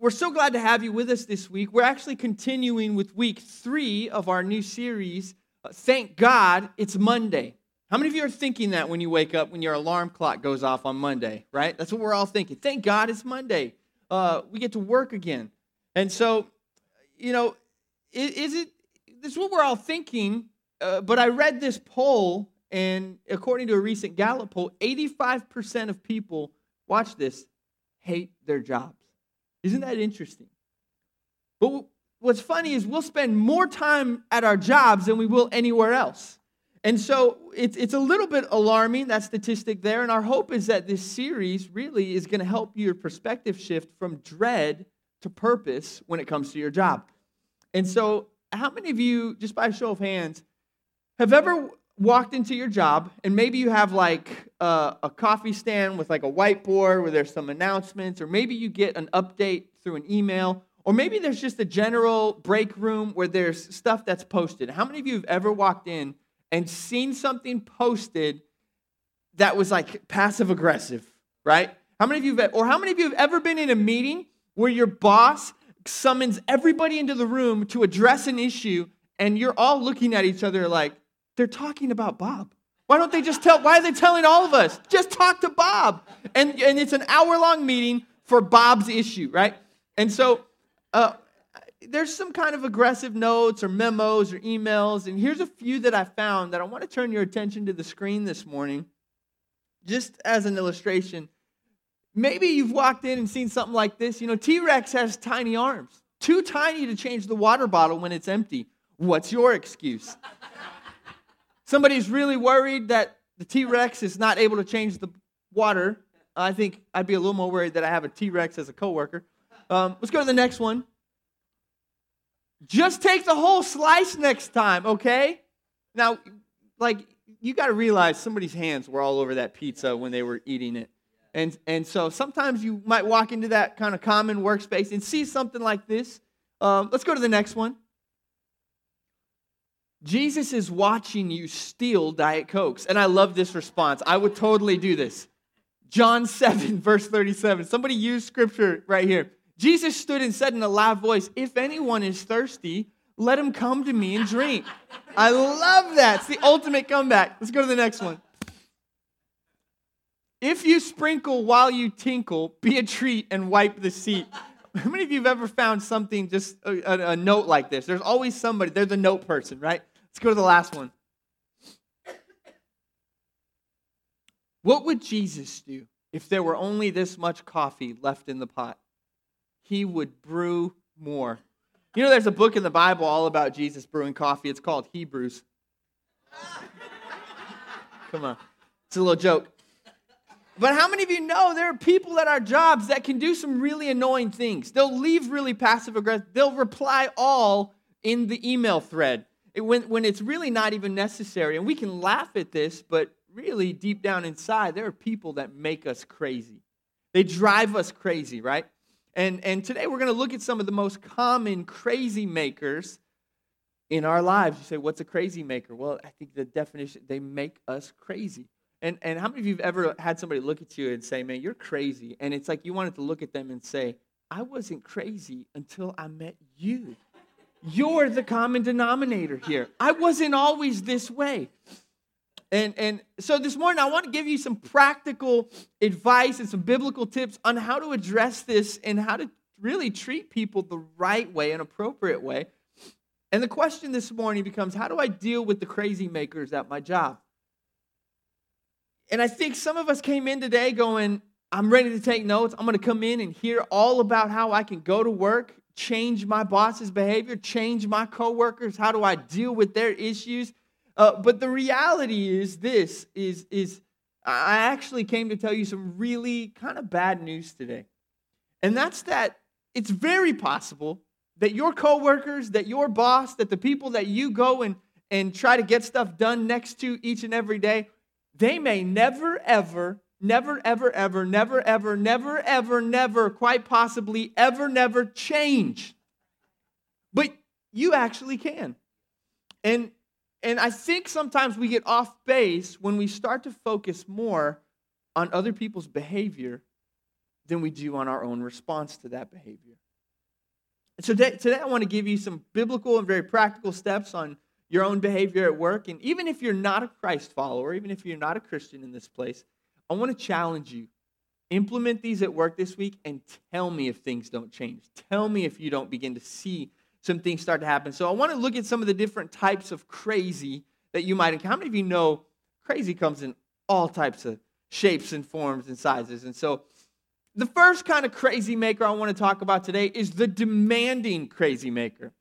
we're so glad to have you with us this week. We're actually continuing with week three of our new series. Uh, Thank God it's Monday. How many of you are thinking that when you wake up, when your alarm clock goes off on Monday, right? That's what we're all thinking. Thank God it's Monday. Uh, we get to work again. And so, you know, is, is it, this is what we're all thinking. Uh, but I read this poll, and according to a recent Gallup poll, 85% of people, watch this, hate their jobs. Isn't that interesting? But what's funny is we'll spend more time at our jobs than we will anywhere else. And so it's, it's a little bit alarming, that statistic there. And our hope is that this series really is going to help your perspective shift from dread to purpose when it comes to your job. And so, how many of you, just by show of hands, have ever walked into your job and maybe you have like a, a, coffee stand with like a whiteboard where there's some announcements, or maybe you get an update through an email, or maybe there's just a general break room where there's stuff that's posted. How many of you have ever walked in and seen something posted that was like passive aggressive, right? How many of you have, or how many of you have ever been in a meeting where your boss summons everybody into the room to address an issue and you're all looking at each other like, they're talking about Bob. Why don't they just tell, why are they telling all of us? Just talk to Bob. And, and it's an hour long meeting for Bob's issue, right? And so uh, there's some kind of aggressive notes or memos or emails. And here's a few that I found that I want to turn your attention to the screen this morning, just as an illustration. Maybe you've walked in and seen something like this. You know, T Rex has tiny arms, too tiny to change the water bottle when it's empty. What's your excuse? Somebody's really worried that the T Rex is not able to change the water, I think I'd be a little more worried that I have a T Rex as a coworker. Um, let's go to the next one. Just take the whole slice next time, okay? Now, like, you got to realize somebody's hands were all over that pizza when they were eating it. And, and so sometimes you might walk into that kind of common workspace and see something like this. Um, let's go to the next one. Jesus is watching you steal Diet Cokes. And I love this response. I would totally do this. John 7, verse 37. Somebody use scripture right here. Jesus stood and said in a loud voice, If anyone is thirsty, let him come to me and drink. I love that. It's the ultimate comeback. Let's go to the next one. If you sprinkle while you tinkle, be a treat and wipe the seat. How many of you have ever found something, just a, a, a note like this? There's always somebody, they're the note person, right? Let's go to the last one. What would Jesus do if there were only this much coffee left in the pot? He would brew more. You know, there's a book in the Bible all about Jesus brewing coffee. It's called Hebrews. Come on. It's a little joke. But how many of you know there are people at our jobs that can do some really annoying things? They'll leave really passive aggressive, they'll reply all in the email thread when, when it's really not even necessary. And we can laugh at this, but really deep down inside, there are people that make us crazy. They drive us crazy, right? And, and today we're going to look at some of the most common crazy makers in our lives. You say, what's a crazy maker? Well, I think the definition, they make us crazy. And, and how many of you have ever had somebody look at you and say, man, you're crazy? And it's like you wanted to look at them and say, I wasn't crazy until I met you. You're the common denominator here. I wasn't always this way. And, and so this morning, I want to give you some practical advice and some biblical tips on how to address this and how to really treat people the right way, an appropriate way. And the question this morning becomes how do I deal with the crazy makers at my job? And I think some of us came in today going, I'm ready to take notes. I'm going to come in and hear all about how I can go to work change my boss's behavior, change my coworkers? How do I deal with their issues? Uh, but the reality is this is, is I actually came to tell you some really kind of bad news today. And that's that it's very possible that your coworkers, that your boss, that the people that you go and, and try to get stuff done next to each and every day, they may never, ever never, ever, ever, never, ever, never, ever, never, quite possibly ever, never change. But you actually can. And and I think sometimes we get off base when we start to focus more on other people's behavior than we do on our own response to that behavior. And so today, today I want to give you some biblical and very practical steps on your own behavior at work. And even if you're not a Christ follower, even if you're not a Christian in this place, I want to challenge you. Implement these at work this week and tell me if things don't change. Tell me if you don't begin to see some things start to happen. So I want to look at some of the different types of crazy that you might encounter. How many of you know crazy comes in all types of shapes and forms and sizes? And so the first kind of crazy maker I want to talk about today is the demanding crazy maker.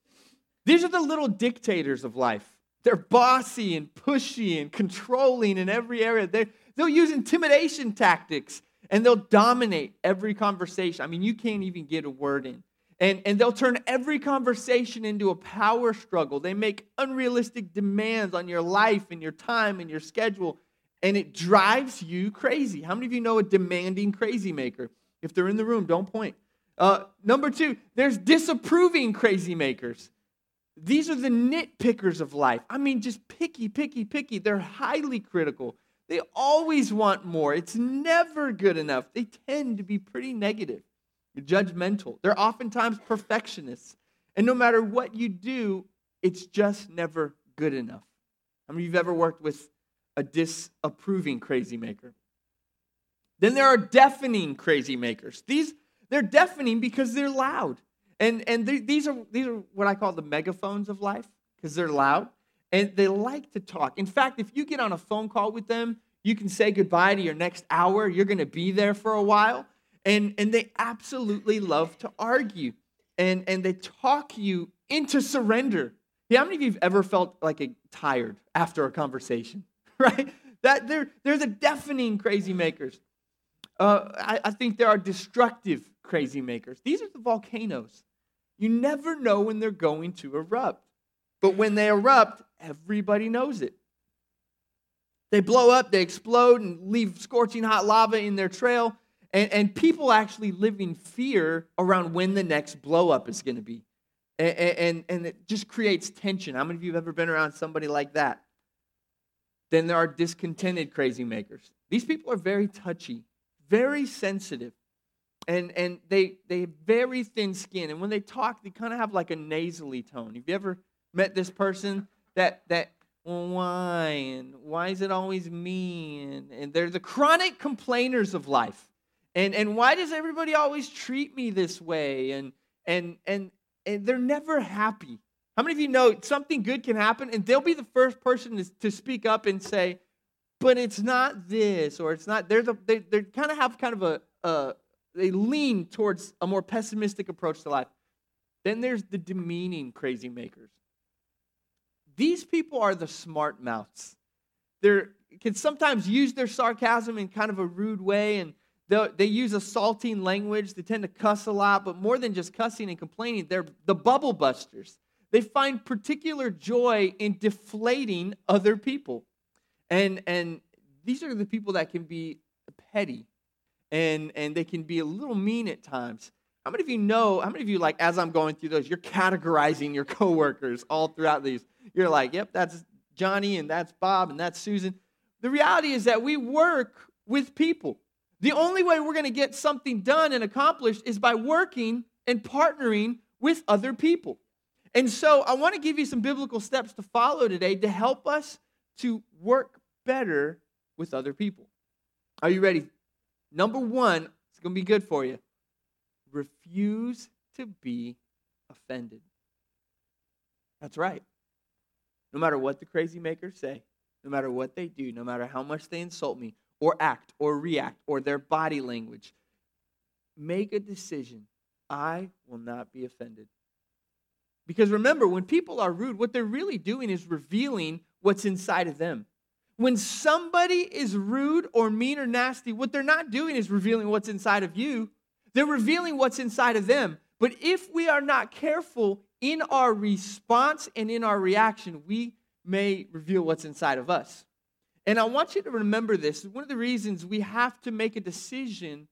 These are the little dictators of life. They're bossy and pushy and controlling in every area. They, they'll use intimidation tactics and they'll dominate every conversation. I mean, you can't even get a word in. And, and they'll turn every conversation into a power struggle. They make unrealistic demands on your life and your time and your schedule, and it drives you crazy. How many of you know a demanding crazy maker? If they're in the room, don't point. Uh, number two, there's disapproving crazy makers. These are the nitpickers of life. I mean, just picky, picky, picky. They're highly critical. They always want more. It's never good enough. They tend to be pretty negative, judgmental. They're oftentimes perfectionists. And no matter what you do, it's just never good enough. Many of you have ever worked with a disapproving crazy maker? Then there are deafening crazy makers. These they're deafening because they're loud. And, and these, are, these are what I call the megaphones of life because they're loud and they like to talk. In fact, if you get on a phone call with them, you can say goodbye to your next hour. You're going to be there for a while. And, and they absolutely love to argue and, and they talk you into surrender. Yeah, how many of you have ever felt like a, tired after a conversation? Right? That they're, they're the deafening crazy makers. Uh, I, I think there are destructive crazy makers. These are the volcanoes. You never know when they're going to erupt. But when they erupt, everybody knows it. They blow up, they explode, and leave scorching hot lava in their trail. And, and people actually live in fear around when the next blow up is going to be. And, and, and it just creates tension. How many of you have ever been around somebody like that? Then there are discontented crazy makers. These people are very touchy, very sensitive and and they they have very thin skin. And when they talk they kind of have like a nasally tone. Have you ever met this person that that why? And why is it always me? And, and they're the chronic complainers of life. And and why does everybody always treat me this way? And and and, and they're never happy. How many of you know something good can happen and they'll be the first person to, to speak up and say but it's not this or it's not there's a they, they kind of have kind of a, a they lean towards a more pessimistic approach to life. Then there's the demeaning crazy makers. These people are the smart mouths. They can sometimes use their sarcasm in kind of a rude way, and they use assaulting language. They tend to cuss a lot, but more than just cussing and complaining, they're the bubble busters. They find particular joy in deflating other people. And, and these are the people that can be petty and and they can be a little mean at times. How many of you know? How many of you like as I'm going through those, you're categorizing your coworkers all throughout these? You're like, yep, that's Johnny and that's Bob and that's Susan. The reality is that we work with people. The only way we're going to get something done and accomplished is by working and partnering with other people. And so I want to give you some biblical steps to follow today to help us to work better with other people. Are you ready Number one, it's going to be good for you. Refuse to be offended. That's right. No matter what the crazy makers say, no matter what they do, no matter how much they insult me or act or react or their body language, make a decision. I will not be offended. Because remember, when people are rude, what they're really doing is revealing what's inside of them. When somebody is rude or mean or nasty, what they're not doing is revealing what's inside of you, they're revealing what's inside of them. But if we are not careful in our response and in our reaction, we may reveal what's inside of us. And I want you to remember this. One of the reasons we have to make a decision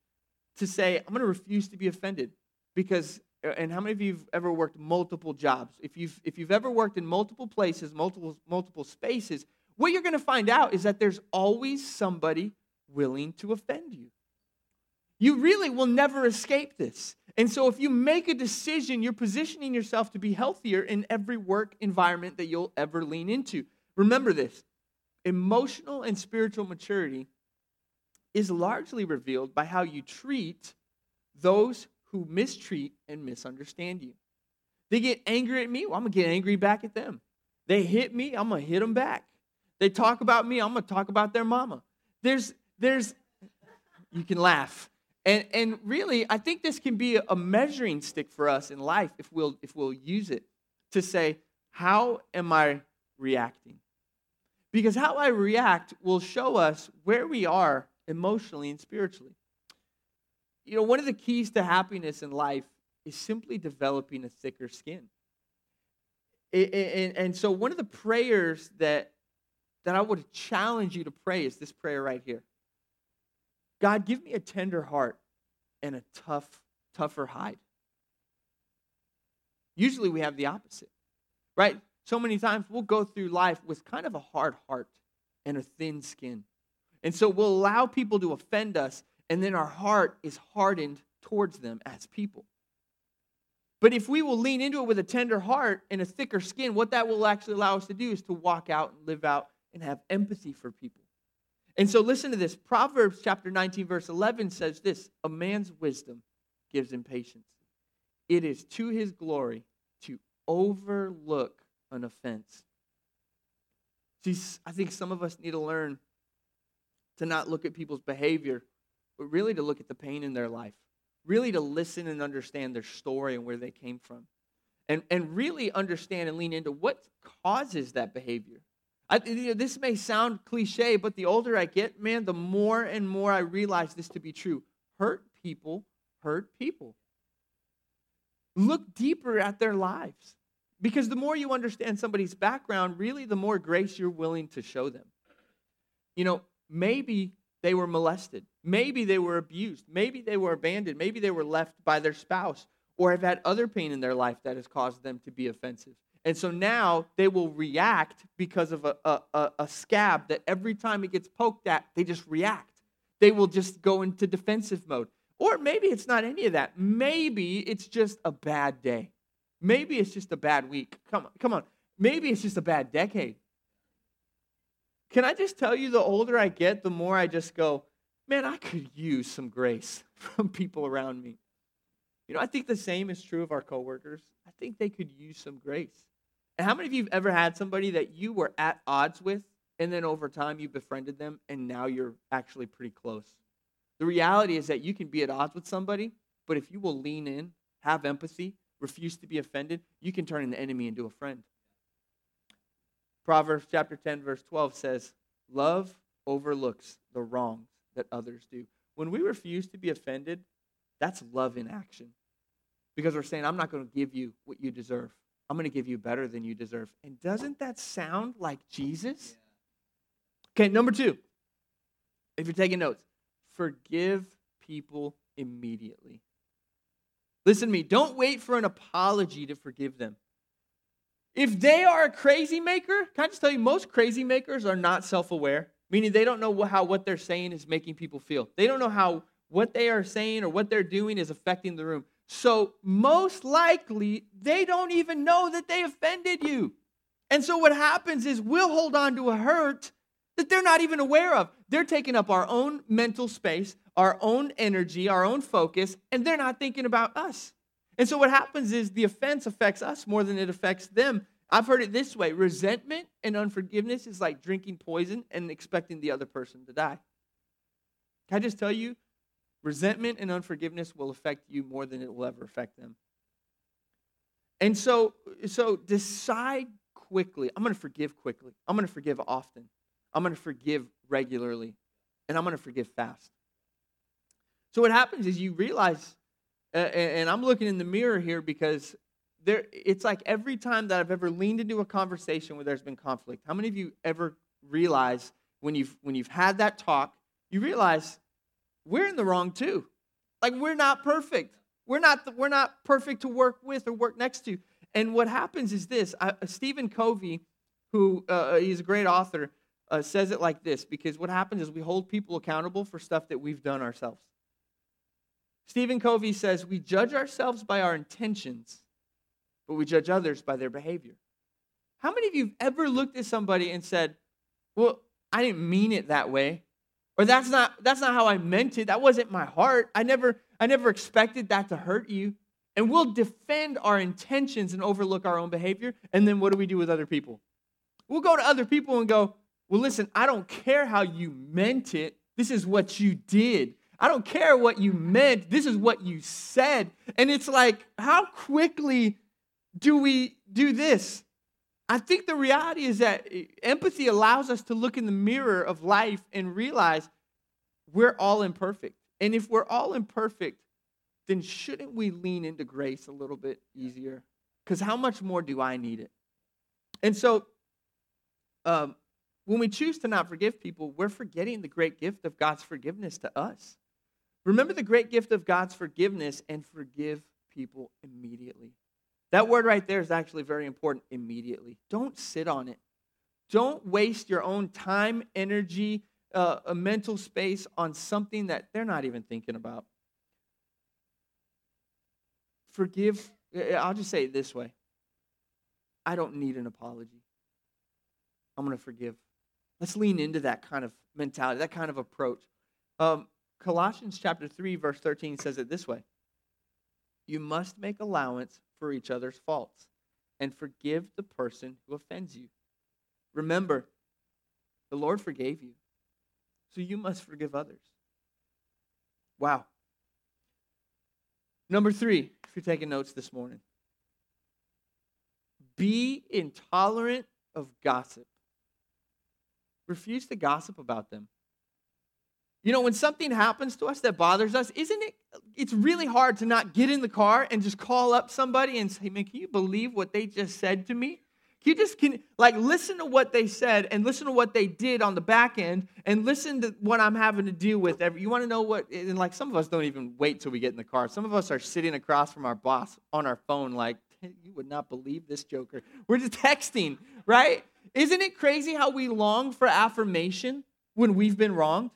to say, I'm going to refuse to be offended. Because, uh, and how many of you have ever worked multiple jobs? If you've, if you've ever worked in multiple places, multiple, multiple spaces, what you're going to find out is that there's always somebody willing to offend you. You really will never escape this. And so, if you make a decision, you're positioning yourself to be healthier in every work environment that you'll ever lean into. Remember this emotional and spiritual maturity is largely revealed by how you treat those who mistreat and misunderstand you. They get angry at me, well, I'm gonna get angry back at them. They hit me, I'm gonna hit them back. They talk about me, I'm gonna talk about their mama. There's, there's, you can laugh. And, and really, I think this can be a measuring stick for us in life if we'll, if we'll use it to say, how am I reacting? Because how I react will show us where we are emotionally and spiritually. You know, one of the keys to happiness in life is simply developing a thicker skin. And, and so, one of the prayers that, that I would challenge you to pray is this prayer right here God, give me a tender heart and a tough, tougher hide. Usually, we have the opposite, right? So many times we'll go through life with kind of a hard heart and a thin skin. And so we'll allow people to offend us, and then our heart is hardened towards them as people. But if we will lean into it with a tender heart and a thicker skin, what that will actually allow us to do is to walk out and live out and have empathy for people. And so listen to this. Proverbs chapter 19, verse 11 says this A man's wisdom gives him patience. It is to his glory to overlook an offense. See, I think some of us need to learn to not look at people's behavior, but really to look at the pain in their life really to listen and understand their story and where they came from. And, and really understand and lean into what causes that behavior. I, you know, this may sound cliche, but the older I get, man, the more and more I realize this to be true. Hurt people hurt people. Look deeper at their lives. Because the more you understand somebody's background, really, the more grace you're willing to show them. You know, maybe they were molested. Maybe they were abused. Maybe they were abandoned. Maybe they were left by their spouse or have had other pain in their life that has caused them to be offensive. And so now they will react because of a, a, a, scab that every time it gets poked at, they just react. They will just go into defensive mode. Or maybe it's not any of that. Maybe it's just a bad day. Maybe it's just a bad week. Come on, come on. Maybe it's just a bad decade. Can I just tell you, the older I get, the more I just go, man, I could use some grace from people around me. You know, I think the same is true of our coworkers. I think they could use some grace. And how many of you have ever had somebody that you were at odds with, and then over time you befriended them, and now you're actually pretty close? The reality is that you can be at odds with somebody, but if you will lean in, have empathy, refuse to be offended, you can turn an enemy into a friend. Proverbs chapter 10, verse 12 says, Love overlooks the wrongs that others do. When we refuse to be offended, that's love in action. Because we're saying, I'm not going to give you what you deserve. I'm going to give you better than you deserve. And doesn't that sound like Jesus? Okay, number two, if you're taking notes, forgive people immediately. Listen to me. Don't wait for an apology to forgive them. If they are a crazy maker, can I just tell you, most crazy makers are not self aware, meaning they don't know how what they're saying is making people feel. They don't know how what they are saying or what they're doing is affecting the room. So, most likely, they don't even know that they offended you. And so, what happens is we'll hold on to a hurt that they're not even aware of. They're taking up our own mental space, our own energy, our own focus, and they're not thinking about us. And so what happens is the offense affects us more than it affects them. I've heard it this way resentment and unforgiveness is like drinking poison and expecting the other person to die. Can I just tell you, resentment and unforgiveness will affect you more than it will ever affect them. And so, so decide quickly. I'm going to forgive quickly. I'm going to forgive often. I'm going to forgive regularly. And I'm going to forgive fast. So what happens is you realize and I'm looking in the mirror here because there, it's like every time that I've ever leaned into a conversation where there's been conflict, how many of you ever realize when you've, when you've had that talk, you realize we're in the wrong too? Like we're not perfect. We're not, we're not perfect to work with or work next to. And what happens is this uh, Stephen Covey, who uh, he's a great author, uh, says it like this because what happens is we hold people accountable for stuff that we've done ourselves. Stephen Covey says, We judge ourselves by our intentions, but we judge others by their behavior. How many of you have ever looked at somebody and said, Well, I didn't mean it that way? Or that's not that's not how I meant it. That wasn't my heart. I never I never expected that to hurt you. And we'll defend our intentions and overlook our own behavior. And then what do we do with other people? We'll go to other people and go, Well, listen, I don't care how you meant it. This is what you did. I don't care what you meant. This is what you said. And it's like, how quickly do we do this? I think the reality is that empathy allows us to look in the mirror of life and realize we're all imperfect. And if we're all imperfect, then shouldn't we lean into grace a little bit easier? Because how much more do I need it? And so, um, when we choose to not forgive people, we're forgetting the great gift of God's forgiveness to us. Remember the great gift of God's forgiveness and forgive people immediately. That word right there is actually very important immediately. Don't sit on it. Don't waste your own time, energy, uh, a mental space on something that they're not even thinking about. Forgive, I'll just say it this way I don't need an apology. I'm going to forgive. Let's lean into that kind of mentality, that kind of approach. Um, Colossians chapter 3, verse 13 says it this way You must make allowance for each other's faults and forgive the person who offends you. Remember, the Lord forgave you, so you must forgive others. Wow. Number three, if you're taking notes this morning, be intolerant of gossip. Refuse to gossip about them. You know, when something happens to us that bothers us, isn't it? It's really hard to not get in the car and just call up somebody and say, man, can you believe what they just said to me? Can you just can like listen to what they said and listen to what they did on the back end and listen to what I'm having to deal with every you want to know what and like some of us don't even wait till we get in the car. Some of us are sitting across from our boss on our phone like you would not believe this joker. We're just texting, right? Isn't it crazy how we long for affirmation when we've been wronged?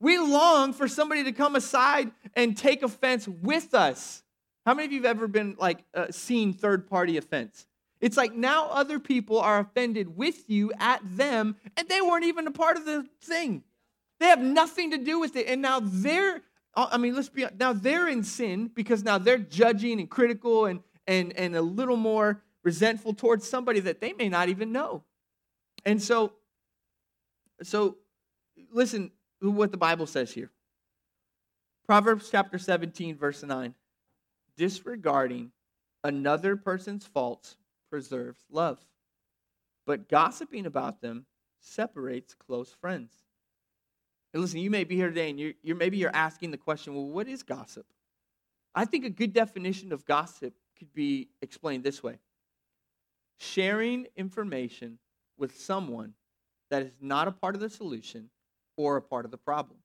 We long for somebody to come aside and take offense with us. How many of you have ever been like uh, seen third party offense? It's like now other people are offended with you at them, and they weren't even a part of the thing. They have nothing to do with it. And now they're, uh, I mean, let's be now they're in sin because now they're judging and critical and and and a little more resentful towards somebody that they may not even know. And so, so listen, what the Bible says here. Proverbs chapter 17, verse 9. Disregarding another person's faults preserves love, but gossiping about them separates close friends. And listen, you may be here today and you're, you're, maybe you're asking the question, well, what is gossip? I think a good definition of gossip could be explained this way sharing information with someone that is not a part of the solution or a part of the problem.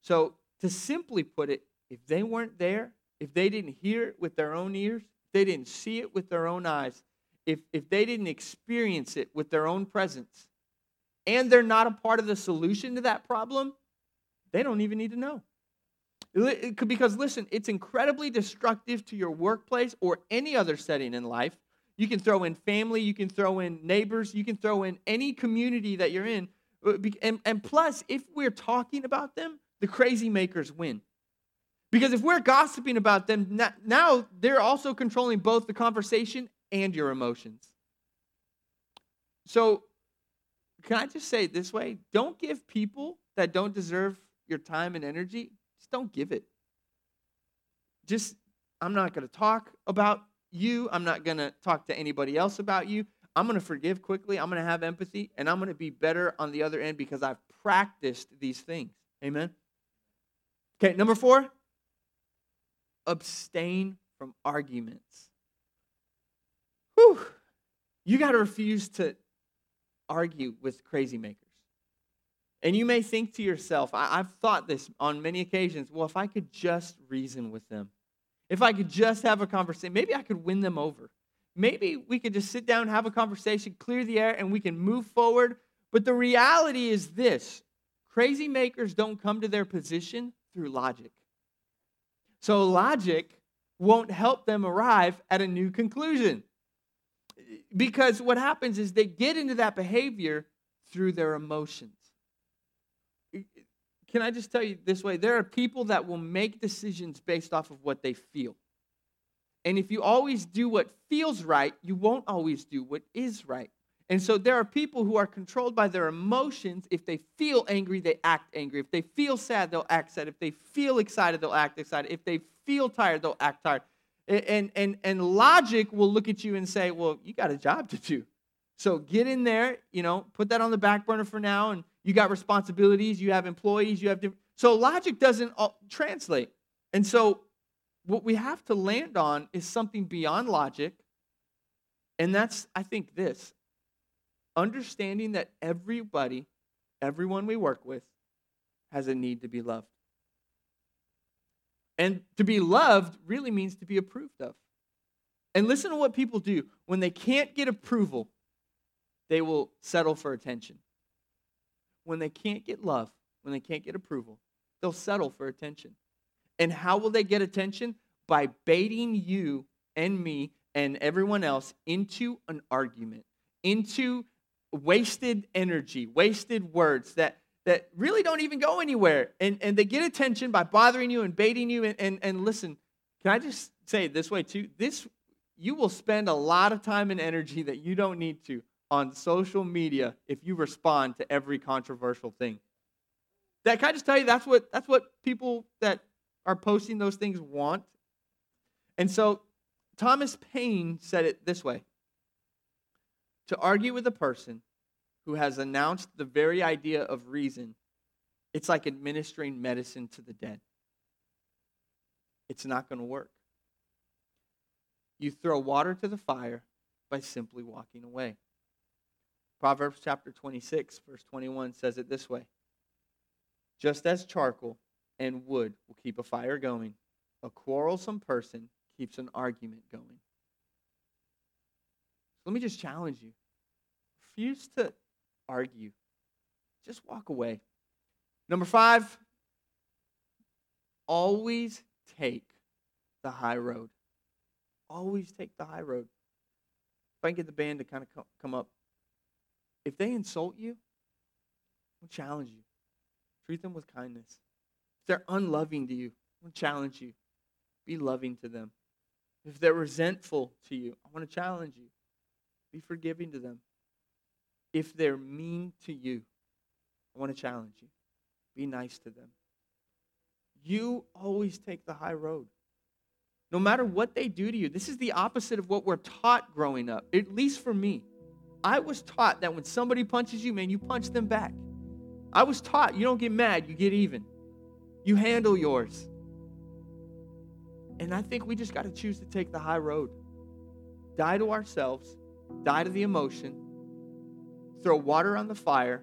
So, to simply put it, if they weren't there, if they didn't hear it with their own ears, they didn't see it with their own eyes, if, if they didn't experience it with their own presence, and they're not a part of the solution to that problem, they don't even need to know. Because listen, it's incredibly destructive to your workplace or any other setting in life. You can throw in family, you can throw in neighbors, you can throw in any community that you're in Uh, and, and plus, if we're talking about them, the crazy makers win. Because if we're gossiping about them, now they're also controlling both the conversation and your emotions. So, can I just say it this way? Don't give people that don't deserve your time and energy, just don't give it. Just, I'm not going to talk about you. I'm not going to talk to anybody else about you. I'm going to forgive quickly. I'm going to have empathy, and I'm going to be better on the other end because I've practiced these things. Amen. Okay, number four abstain from arguments. Whew. You got to refuse to argue with crazy makers. And you may think to yourself, I- have thought this on many occasions well, if I could just reason with them, if I could just have a conversation, maybe I could win them over maybe we could just sit down, have a conversation, clear the air, and we can move forward. But the reality is this crazy makers don't come to their position through logic. So logic won't help them arrive at a new conclusion. Because what happens is they get into that behavior through their emotions. Can I just tell you this way? There are people that will make decisions based off of what they feel. And if you always do what feels right, you won't always do what is right. And so there are people who are controlled by their emotions. If they feel angry, they act angry. If they feel sad, they'll act sad. If they feel excited, they'll act excited. If they feel tired, they'll act tired. And, and, and logic will look at you and say, well, you got a job to do. So get in there, you know, put that on the back burner for now. And you got responsibilities, you have employees, you have different. So logic doesn't translate. And so what we have to land on is something beyond logic. And that's, I think, this understanding that everybody, everyone we work with, has a need to be loved. And to be loved really means to be approved of. And listen to what people do. When they can't get approval, they will settle for attention. When they can't get love, when they can't get approval, they'll settle for attention. And how will they get attention? By baiting you and me and everyone else into an argument, into wasted energy, wasted words that, that really don't even go anywhere. And, and they get attention by bothering you and baiting you. And, and, and listen, can I just say this way too? This you will spend a lot of time and energy that you don't need to on social media if you respond to every controversial thing. That can I just tell you that's what that's what people that are posting those things want. And so Thomas Paine said it this way to argue with a person who has announced the very idea of reason, it's like administering medicine to the dead. It's not going to work. You throw water to the fire by simply walking away. Proverbs chapter 26, verse 21 says it this way Just as charcoal and wood will keep a fire going, a quarrelsome person keeps an argument going. So Let me just challenge you. Refuse to argue. Just walk away. Number five, always take the high road. Always take the high road. If I can get the band to kind of come up. If they insult you, I'll challenge you. Treat them with kindness. If they're unloving to you, I want to challenge you. Be loving to them. If they're resentful to you, I want to challenge you. Be forgiving to them. If they're mean to you, I want to challenge you. Be nice to them. You always take the high road. No matter what they do to you, this is the opposite of what we're taught growing up, at least for me. I was taught that when somebody punches you, man, you punch them back. I was taught you don't get mad, you get even. You handle yours. And I think we just got to choose to take the high road. Die to ourselves, die to the emotion, throw water on the fire.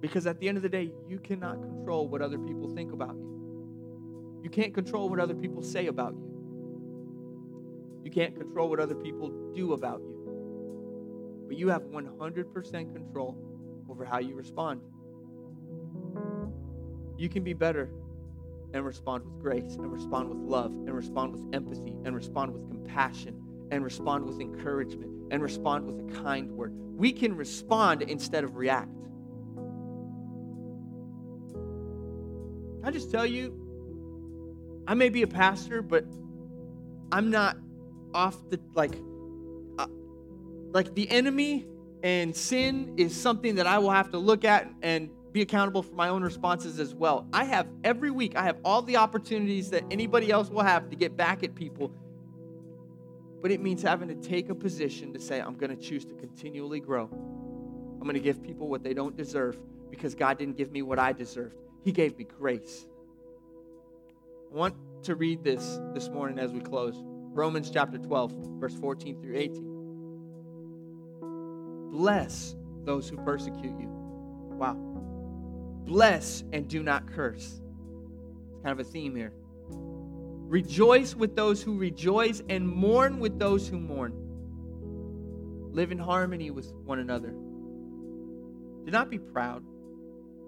Because at the end of the day, you cannot control what other people think about you. You can't control what other people say about you. You can't control what other people do about you. But you have 100% control over how you respond. You can be better and respond with grace, and respond with love, and respond with empathy, and respond with compassion, and respond with encouragement, and respond with a kind word. We can respond instead of react. I just tell you, I may be a pastor, but I'm not off the like uh, like the enemy and sin is something that I will have to look at and be accountable for my own responses as well. I have every week, I have all the opportunities that anybody else will have to get back at people but it means having to take a position to say, I'm going to choose to continually grow. I'm going to give people what they don't deserve because God didn't give me what I deserved. He gave me grace. I want to read this this morning as we close. Romans chapter 12, verse 14 through 18. Bless those who persecute you. Wow. Bless and do not curse. It's kind of a theme here. Rejoice with those who rejoice and mourn with those who mourn. Live in harmony with one another. Do not be proud,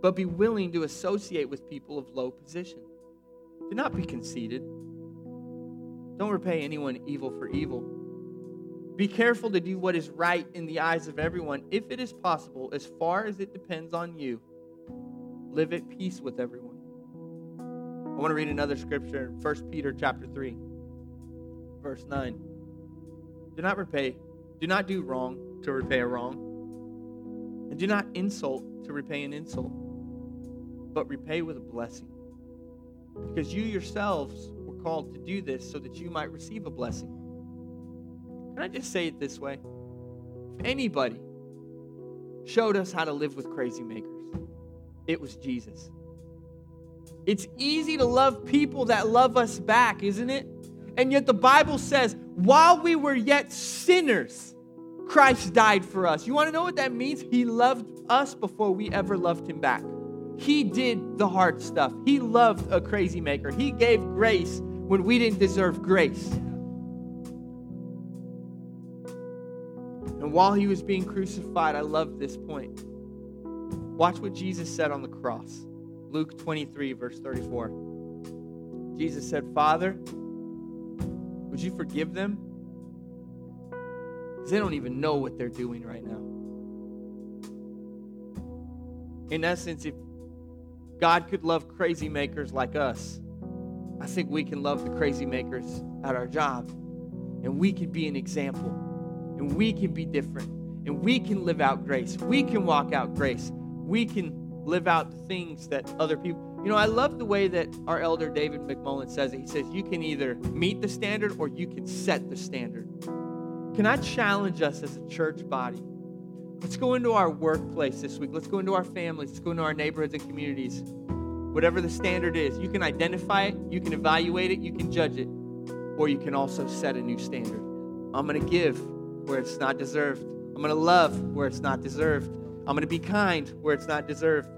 but be willing to associate with people of low position. Do not be conceited. Don't repay anyone evil for evil. Be careful to do what is right in the eyes of everyone, if it is possible, as far as it depends on you. Live at peace with everyone. I want to read another scripture, in 1 Peter chapter 3, verse 9. Do not repay, do not do wrong to repay a wrong. And do not insult to repay an insult, but repay with a blessing. Because you yourselves were called to do this so that you might receive a blessing. Can I just say it this way? If anybody showed us how to live with crazy makers, it was Jesus. It's easy to love people that love us back, isn't it? And yet the Bible says, while we were yet sinners, Christ died for us. You want to know what that means? He loved us before we ever loved him back. He did the hard stuff. He loved a crazy maker. He gave grace when we didn't deserve grace. And while he was being crucified, I love this point. Watch what Jesus said on the cross. Luke 23, verse 34. Jesus said, Father, would you forgive them? Because they don't even know what they're doing right now. In essence, if God could love crazy makers like us, I think we can love the crazy makers at our job. And we can be an example. And we can be different. And we can live out grace. We can walk out grace. We can live out things that other people. You know, I love the way that our elder David McMullen says it. He says, You can either meet the standard or you can set the standard. Can I challenge us as a church body? Let's go into our workplace this week. Let's go into our families. Let's go into our neighborhoods and communities. Whatever the standard is, you can identify it, you can evaluate it, you can judge it, or you can also set a new standard. I'm going to give where it's not deserved. I'm going to love where it's not deserved. I'm going to be kind where it's not deserved.